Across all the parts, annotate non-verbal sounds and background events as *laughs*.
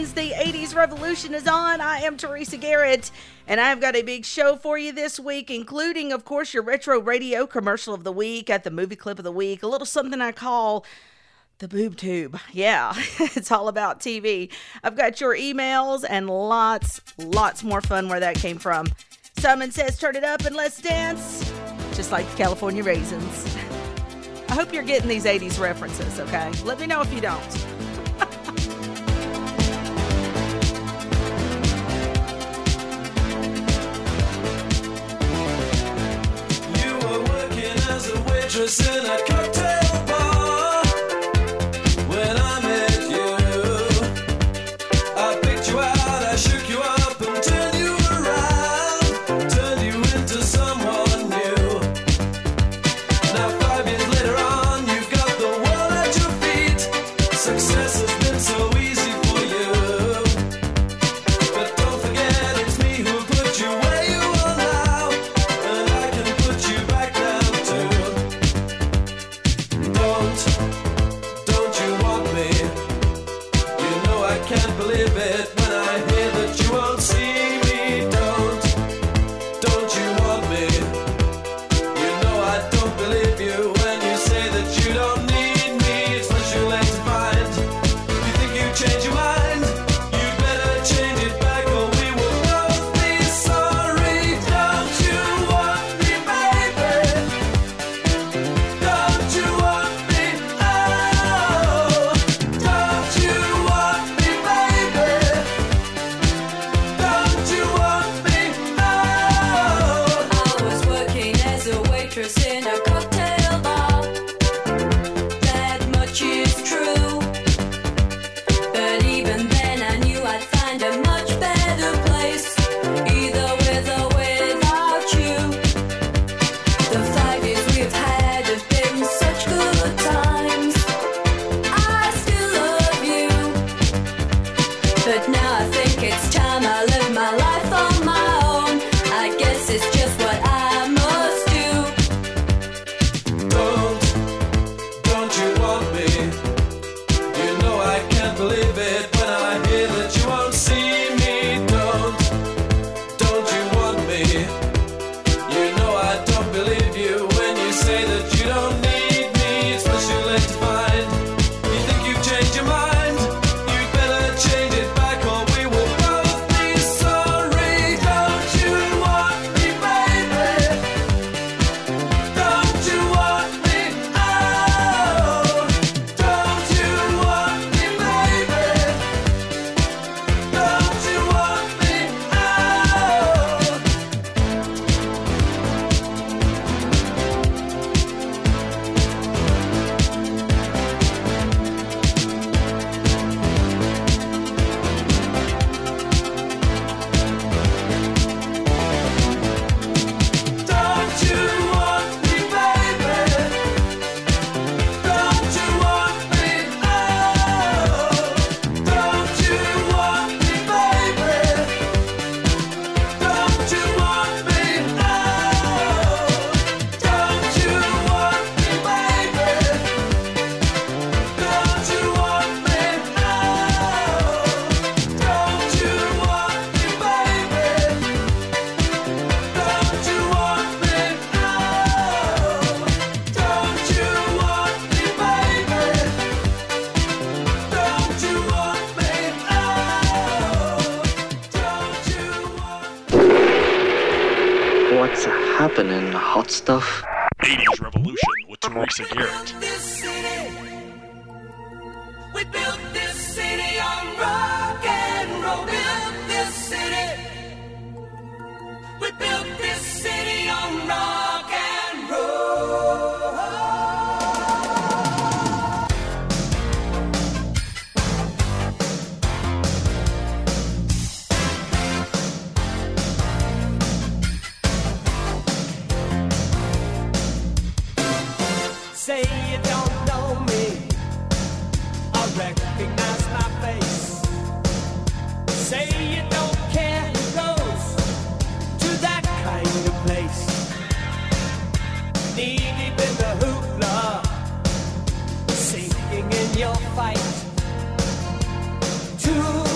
friends. The 80s revolution is on. I am Teresa Garrett, and I've got a big show for you this week, including, of course, your retro radio commercial of the week, at the movie clip of the week, a little something I call the boob tube. Yeah, *laughs* it's all about TV. I've got your emails and lots, lots more fun where that came from. Simon says, turn it up and let's dance, just like the California Raisins. *laughs* I hope you're getting these 80s references, okay? Let me know if you don't. waitress in a cocktail bar. Your fight. Too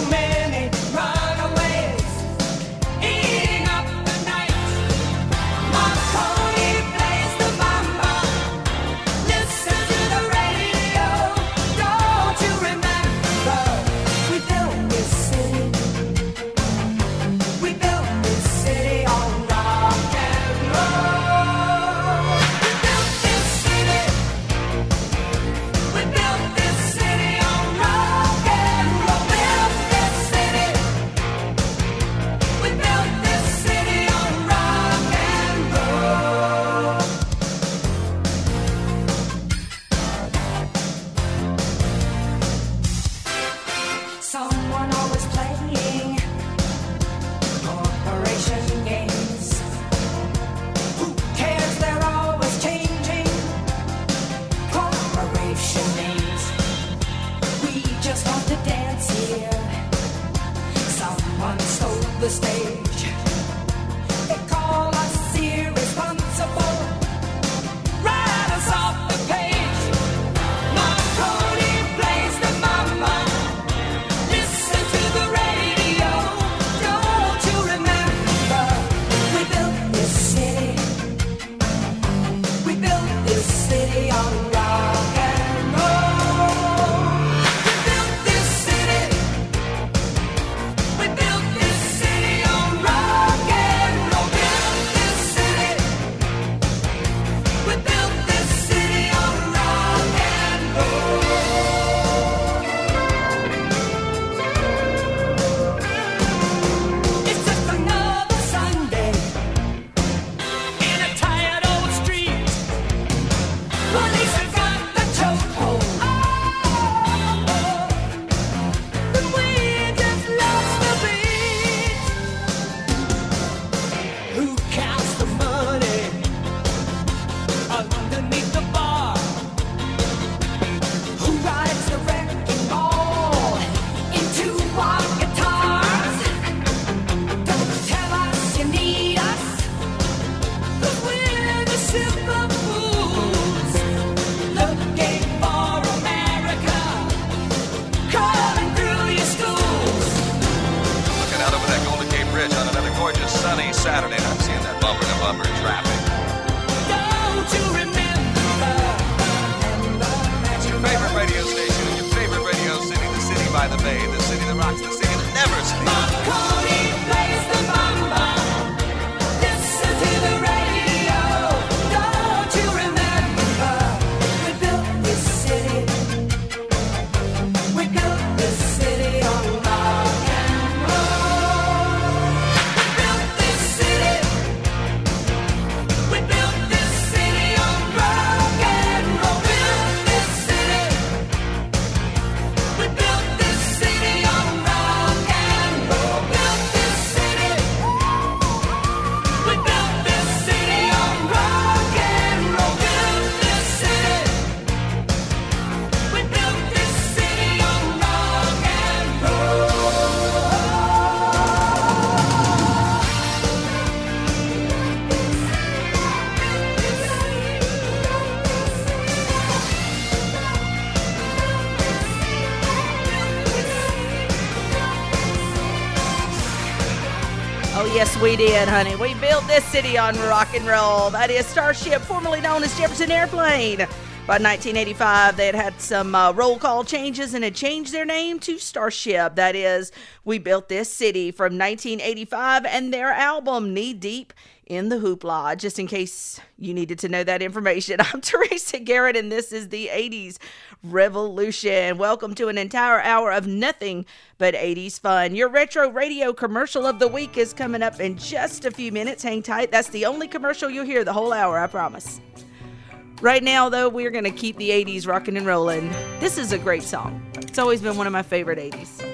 we did, honey. We built this city on rock and roll. That is Starship, formerly known as Jefferson Airplane. By 1985, they had had some uh, roll call changes and had changed their name to Starship. That is, We Built This City from 1985 and their album, Knee Deep in the Hoopla. Just in case you needed to know that information, *laughs* I'm Teresa Garrett, and this is the 80s Revolution. Welcome to an entire hour of nothing but 80s fun. Your retro radio commercial of the week is coming up in just a few minutes. Hang tight. That's the only commercial you'll hear the whole hour, I promise. Right now, though, we're going to keep the 80s rocking and rolling. This is a great song. It's always been one of my favorite 80s.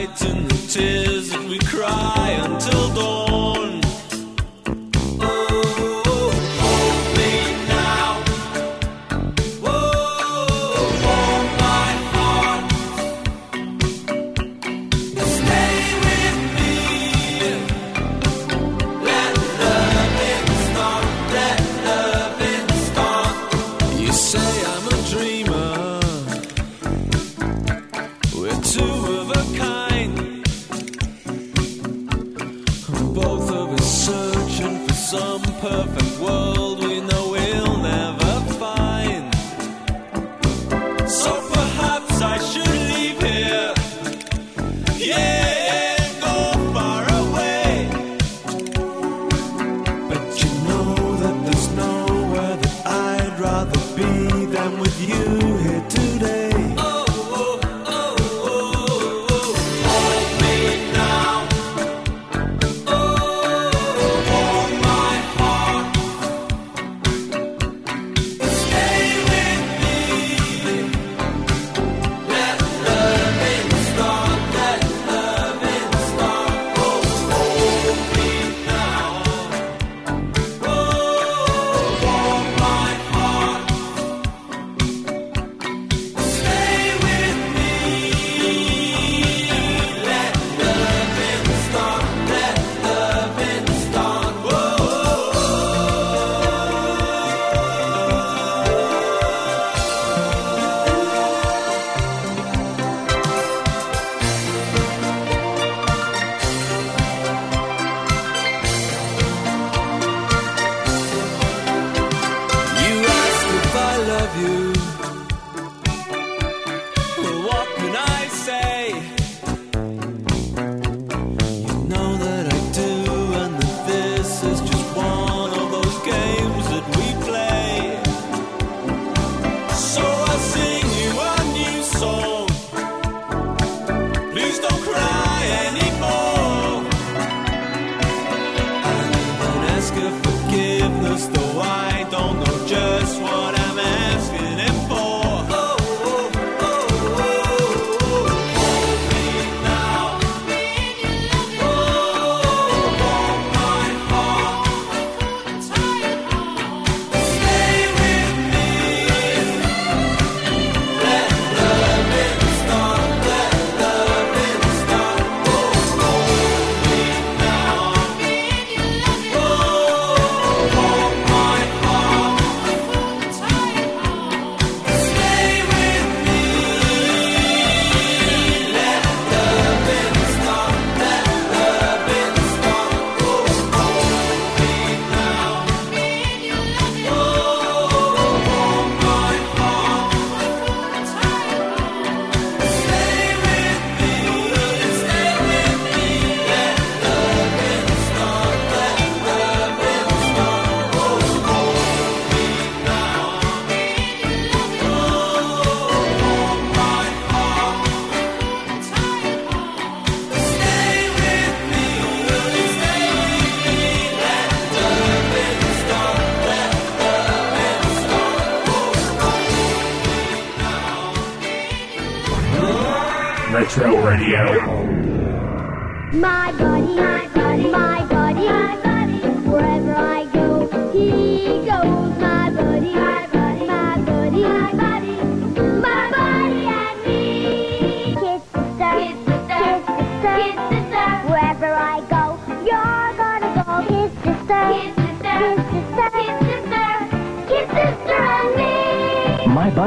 that we cry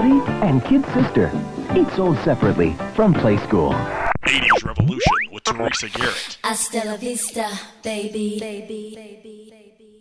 Buddy and Kid Sister. Each sold separately from Playskool. 80s Revolution with Teresa Garrett. Hasta la vista, baby. baby, baby, baby.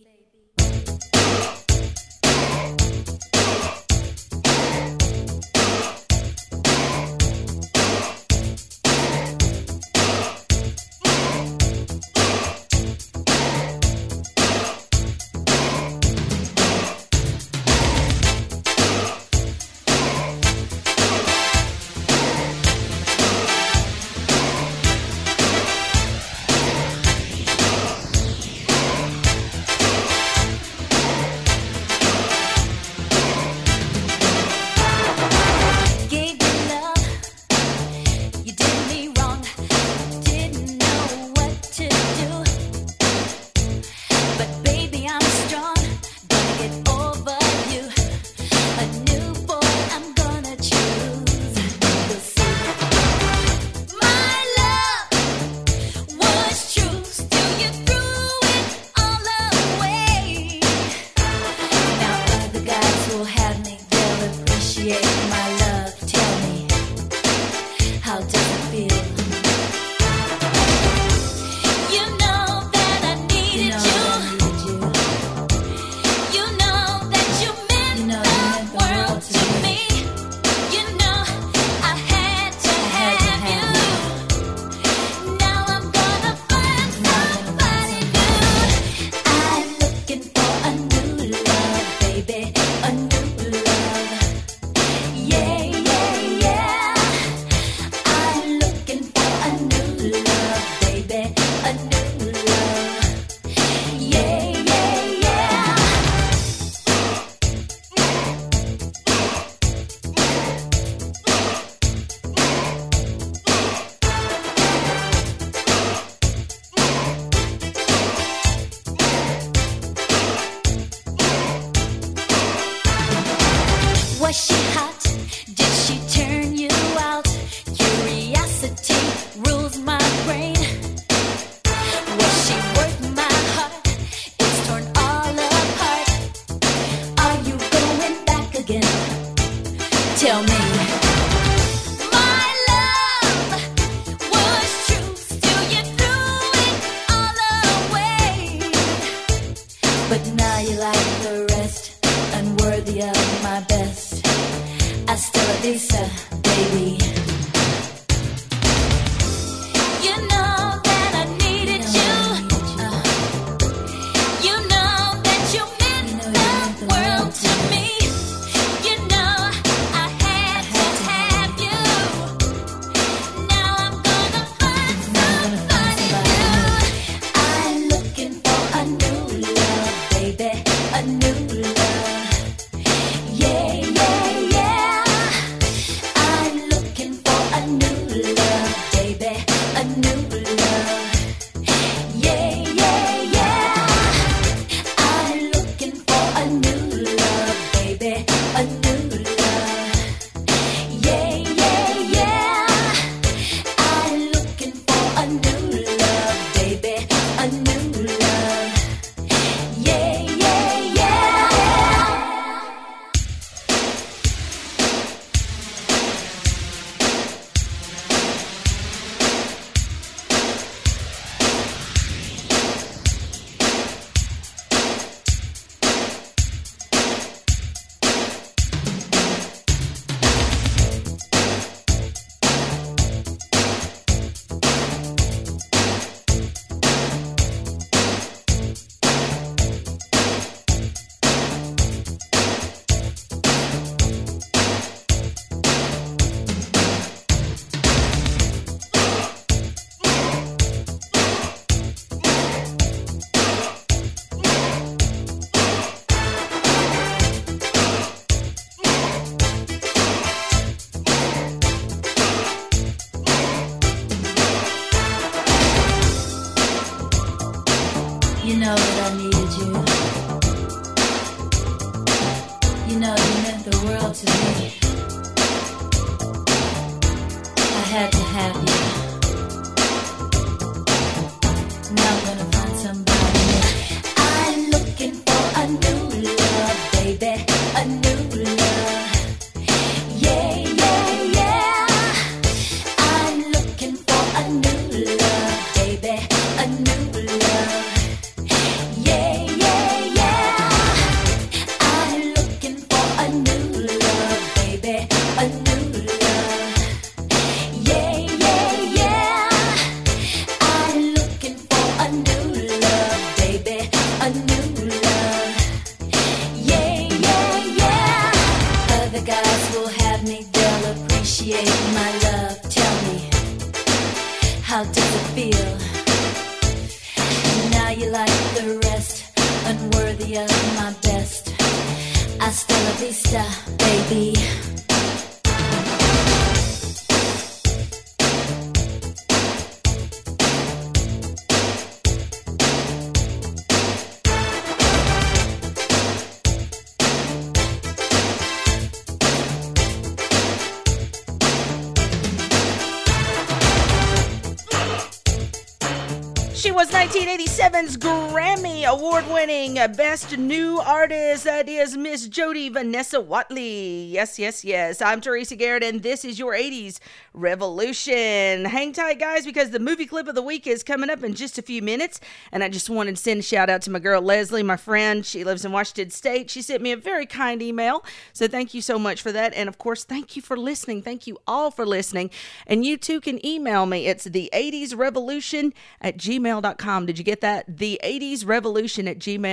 Winning Best New Artist. That is Miss Jody Vanessa Watley. Yes, yes, yes. I'm Teresa Garrett, and this is your 80s Revolution. Hang tight, guys, because the movie clip of the week is coming up in just a few minutes. And I just wanted to send a shout out to my girl Leslie, my friend. She lives in Washington State. She sent me a very kind email. So thank you so much for that. And of course, thank you for listening. Thank you all for listening. And you too can email me. It's the 80s Revolution at gmail.com. Did you get that? The 80s Revolution at gmail.com.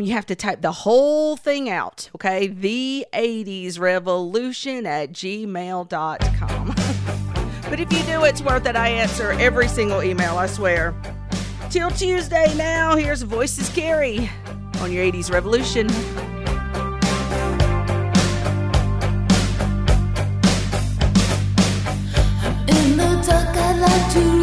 You have to type the whole thing out, okay? The 80s Revolution at gmail.com. *laughs* but if you do, it's worth it. I answer every single email, I swear. Till Tuesday now, here's Voices Carry on your 80s Revolution. To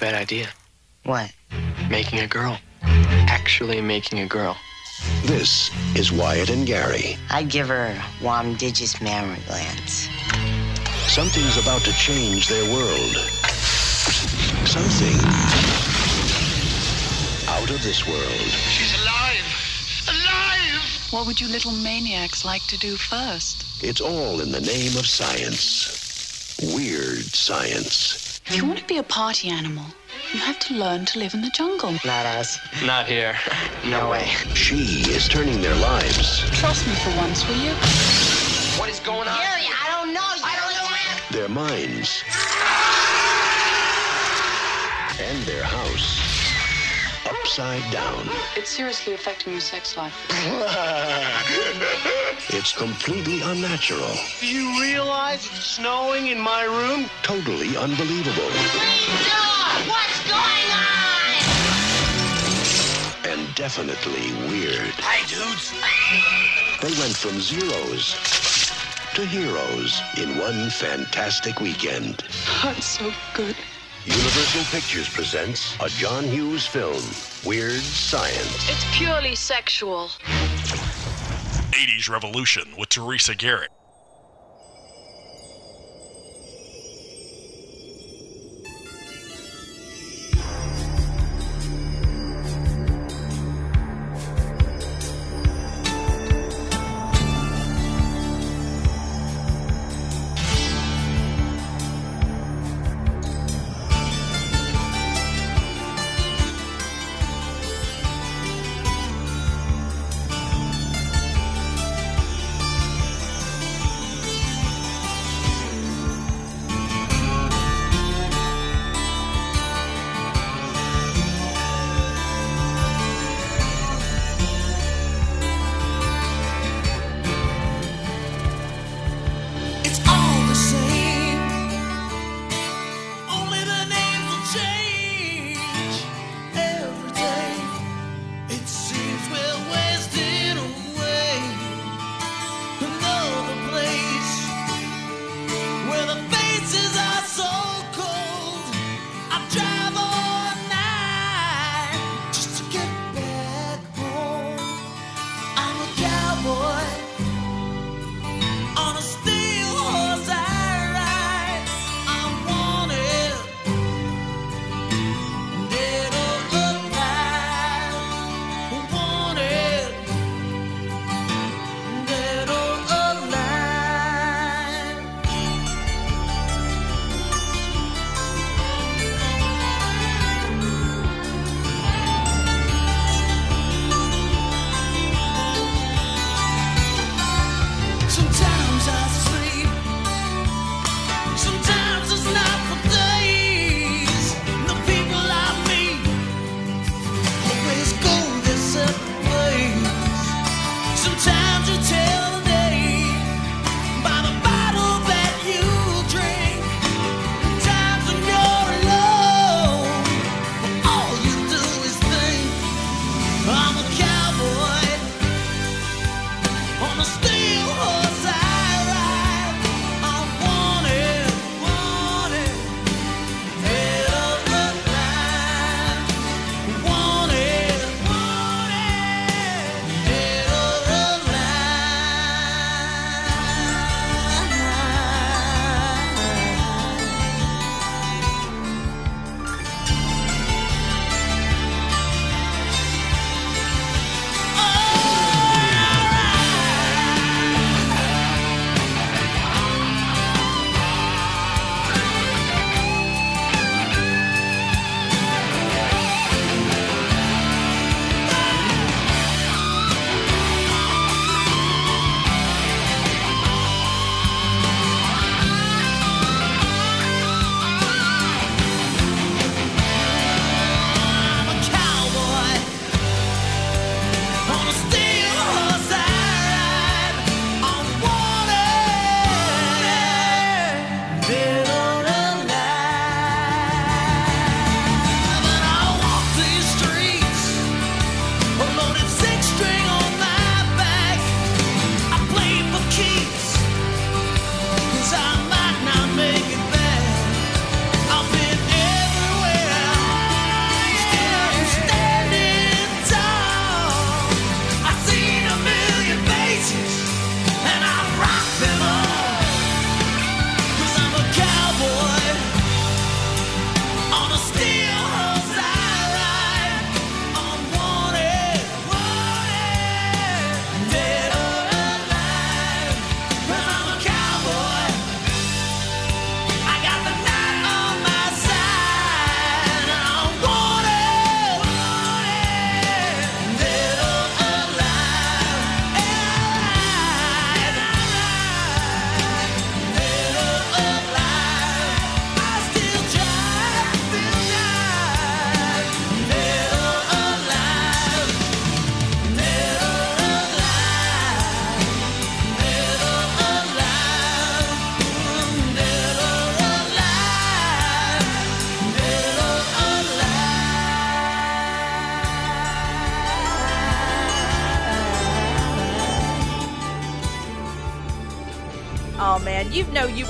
bad idea. What? Making a girl. Actually making a girl. This is Wyatt and Gary. I'd give her warm digis mammary glands. Something's about to change their world. Something out of this world. She's alive! Alive! What would you little maniacs like to do first? It's all in the name of science. Weird science. If you want to be a party animal, you have to learn to live in the jungle. Not us. Not here. No way. She is turning their lives, Trust me for once, will you? What is going on? Gary, I don't know. You I don't know. their minds, and their house upside down. It's seriously affecting your sex life. *laughs* It's completely unnatural, Do you realize it's snowing in my room? totally unbelievable, What's going on? and definitely weird. Hey, dudes. They went from zeros to heroes in one fantastic weekend. That's so good. Universal Pictures presents a John Hughes film, Weird Science. It's purely sexual. 80s Revolution with Teresa Garrett.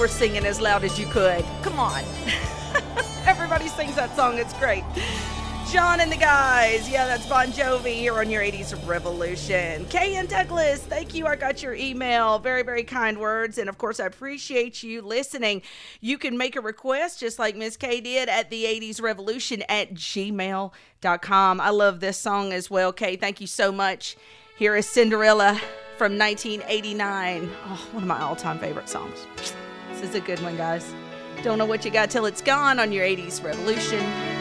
Were singing as loud as you could. Come on. *laughs* Everybody sings that song. It's great. John and the guys. Yeah, that's Bon Jovi here on your 80s Revolution. Kay and Douglas, thank you. I got your email. Very, very kind words. And of course, I appreciate you listening. You can make a request just like Miss Kay did at the 80s Revolution at gmail.com. I love this song as well. Kay, thank you so much. Here is Cinderella from 1989. Oh, one of my all time favorite songs. This is a good one, guys. Don't know what you got till it's gone on your 80s Revolution.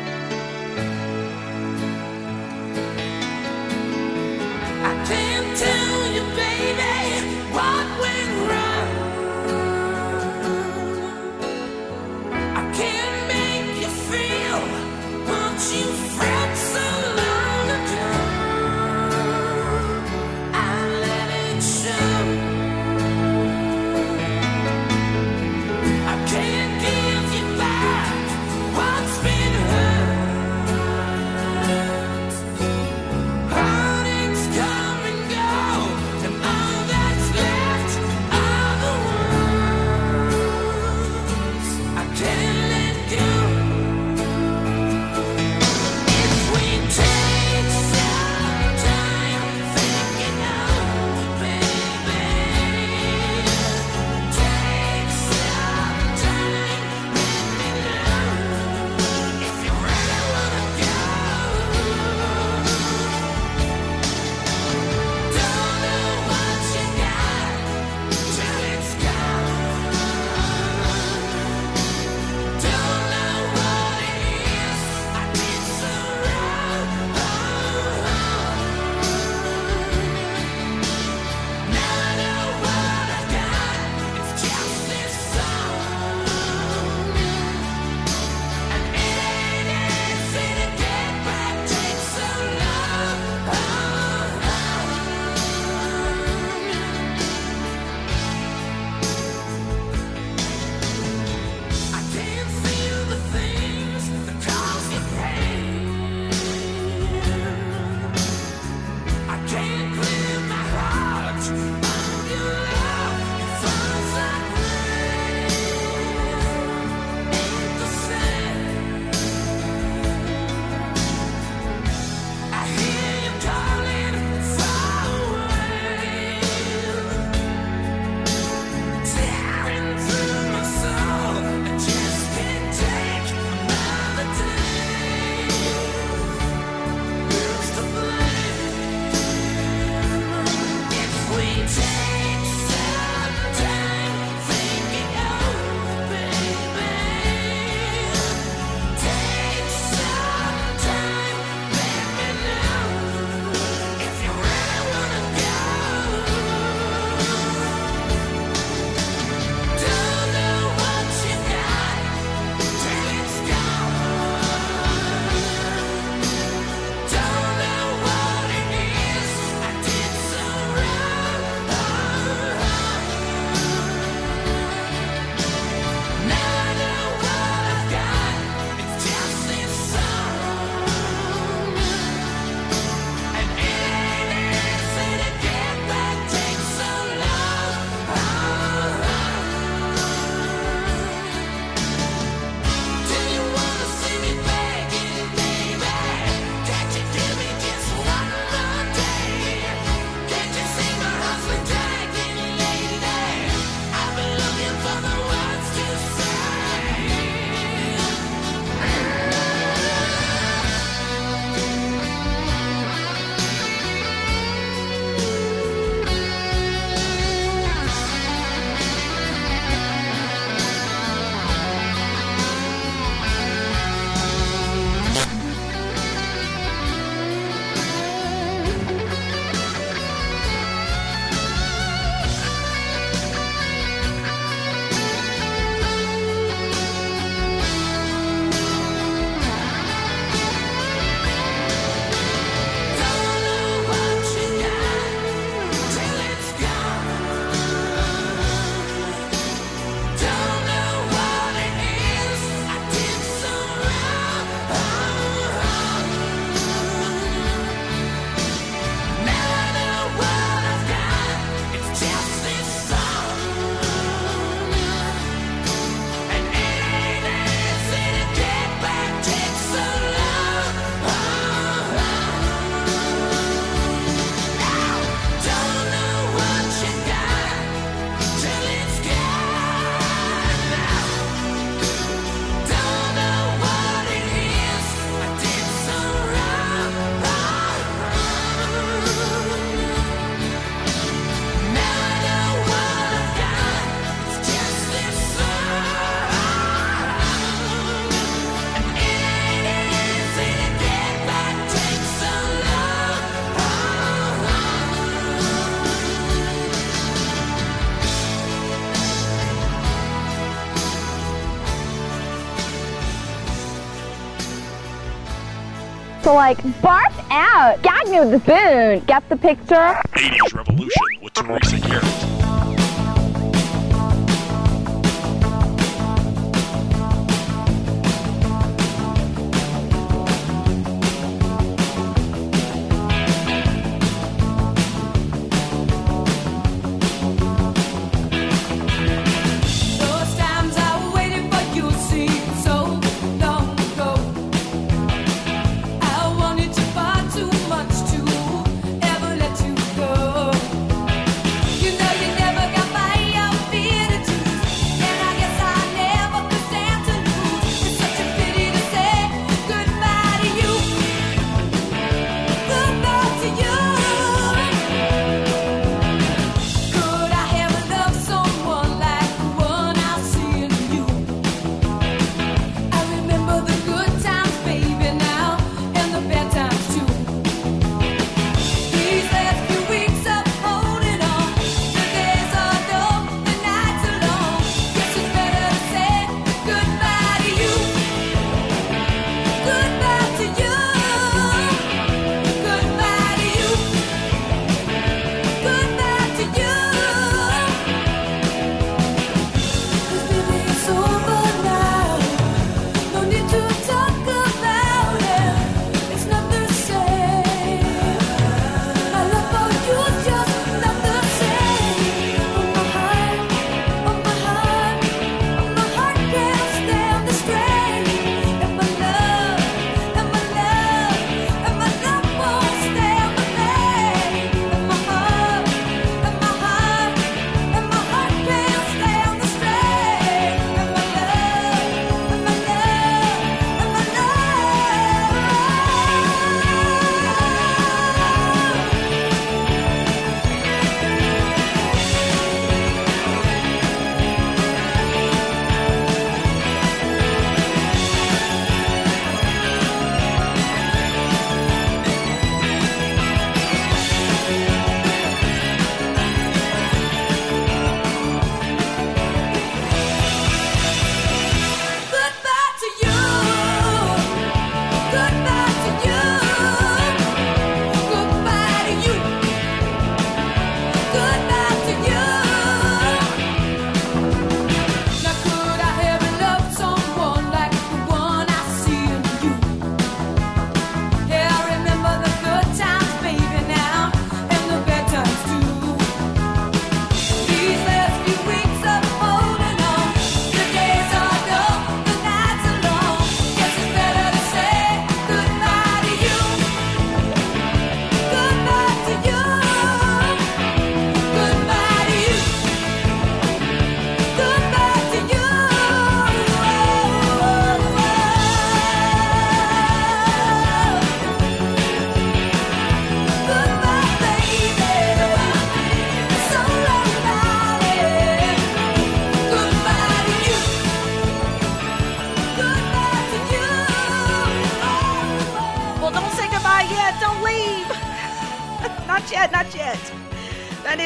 to like barf out. Gag me with the spoon. Get the picture? 80s Revolution with Teresa Garrett.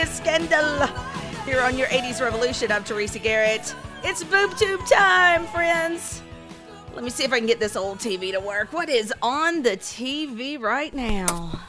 Scandal here on your 80s Revolution. I'm Teresa Garrett. It's boob tube time, friends. Let me see if I can get this old TV to work. What is on the TV right now?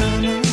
China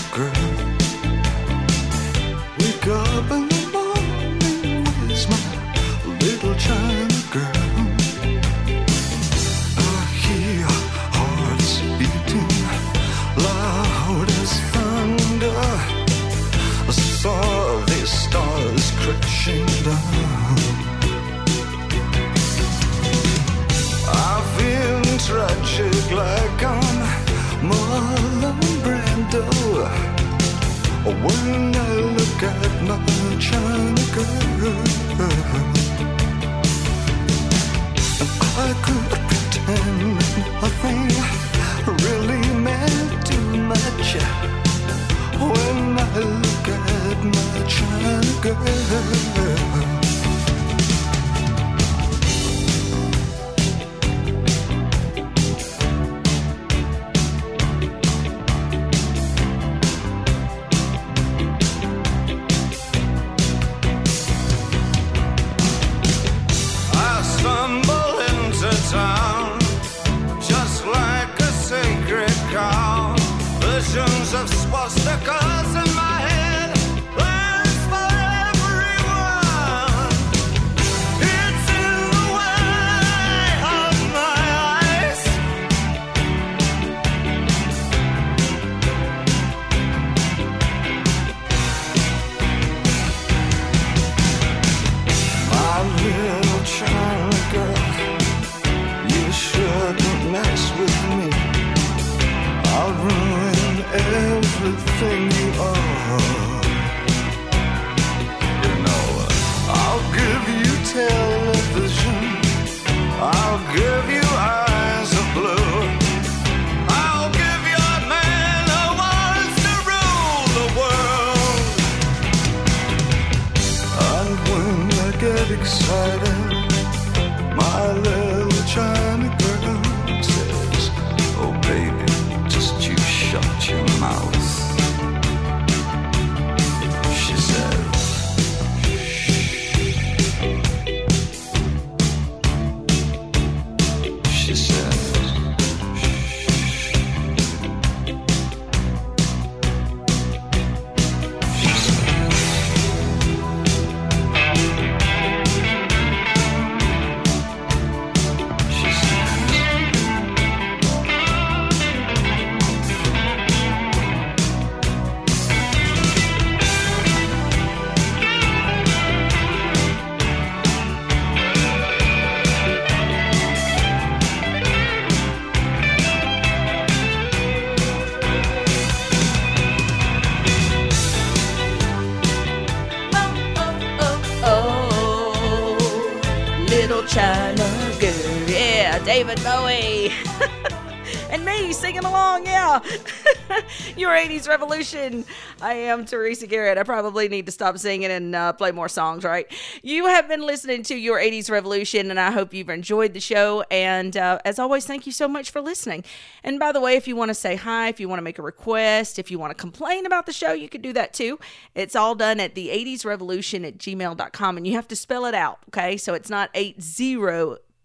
my China girl. 80s revolution. I am Teresa Garrett. I probably need to stop singing and uh, play more songs, right? You have been listening to Your 80s Revolution, and I hope you've enjoyed the show. And uh, as always, thank you so much for listening. And by the way, if you want to say hi, if you want to make a request, if you want to complain about the show, you can do that too. It's all done at the 80s revolution at gmail.com, and you have to spell it out, okay? So it's not 80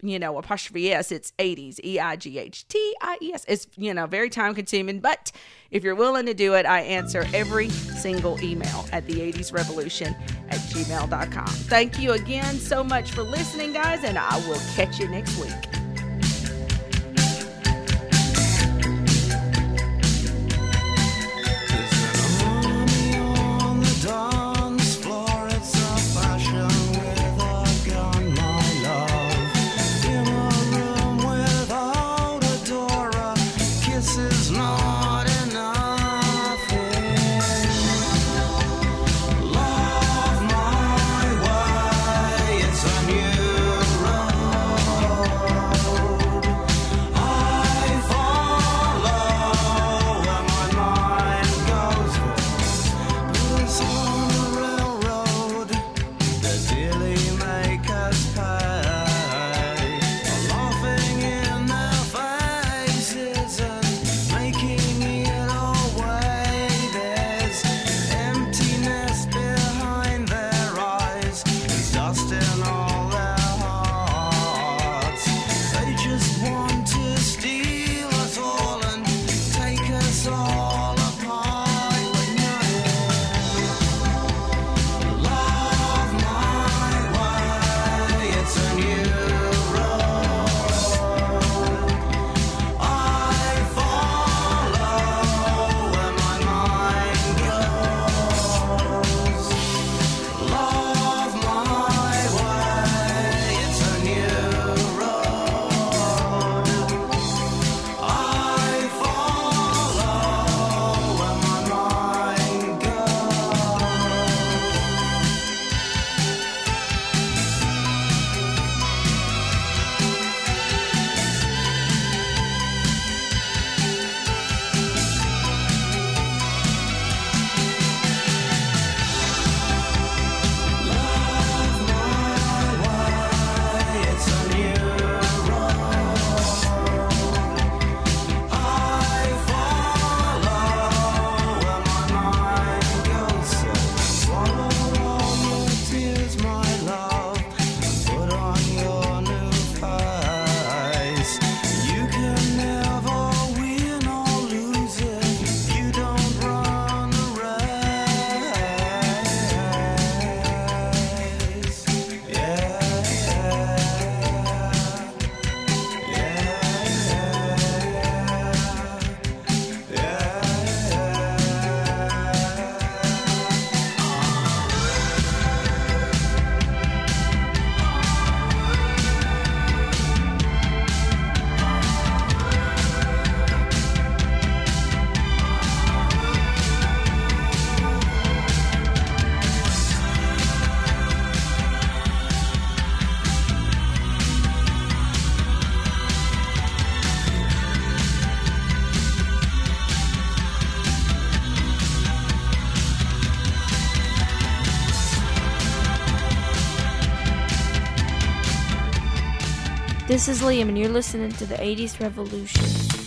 you know, apostrophe S, it's 80s, E I G H T I E S. It's, you know, very time consuming, but if you're willing to do it, I answer every single email at the 80s revolution at gmail.com. Thank you again so much for listening, guys, and I will catch you next week. This is Liam, and you're listening to the 80s Revolution.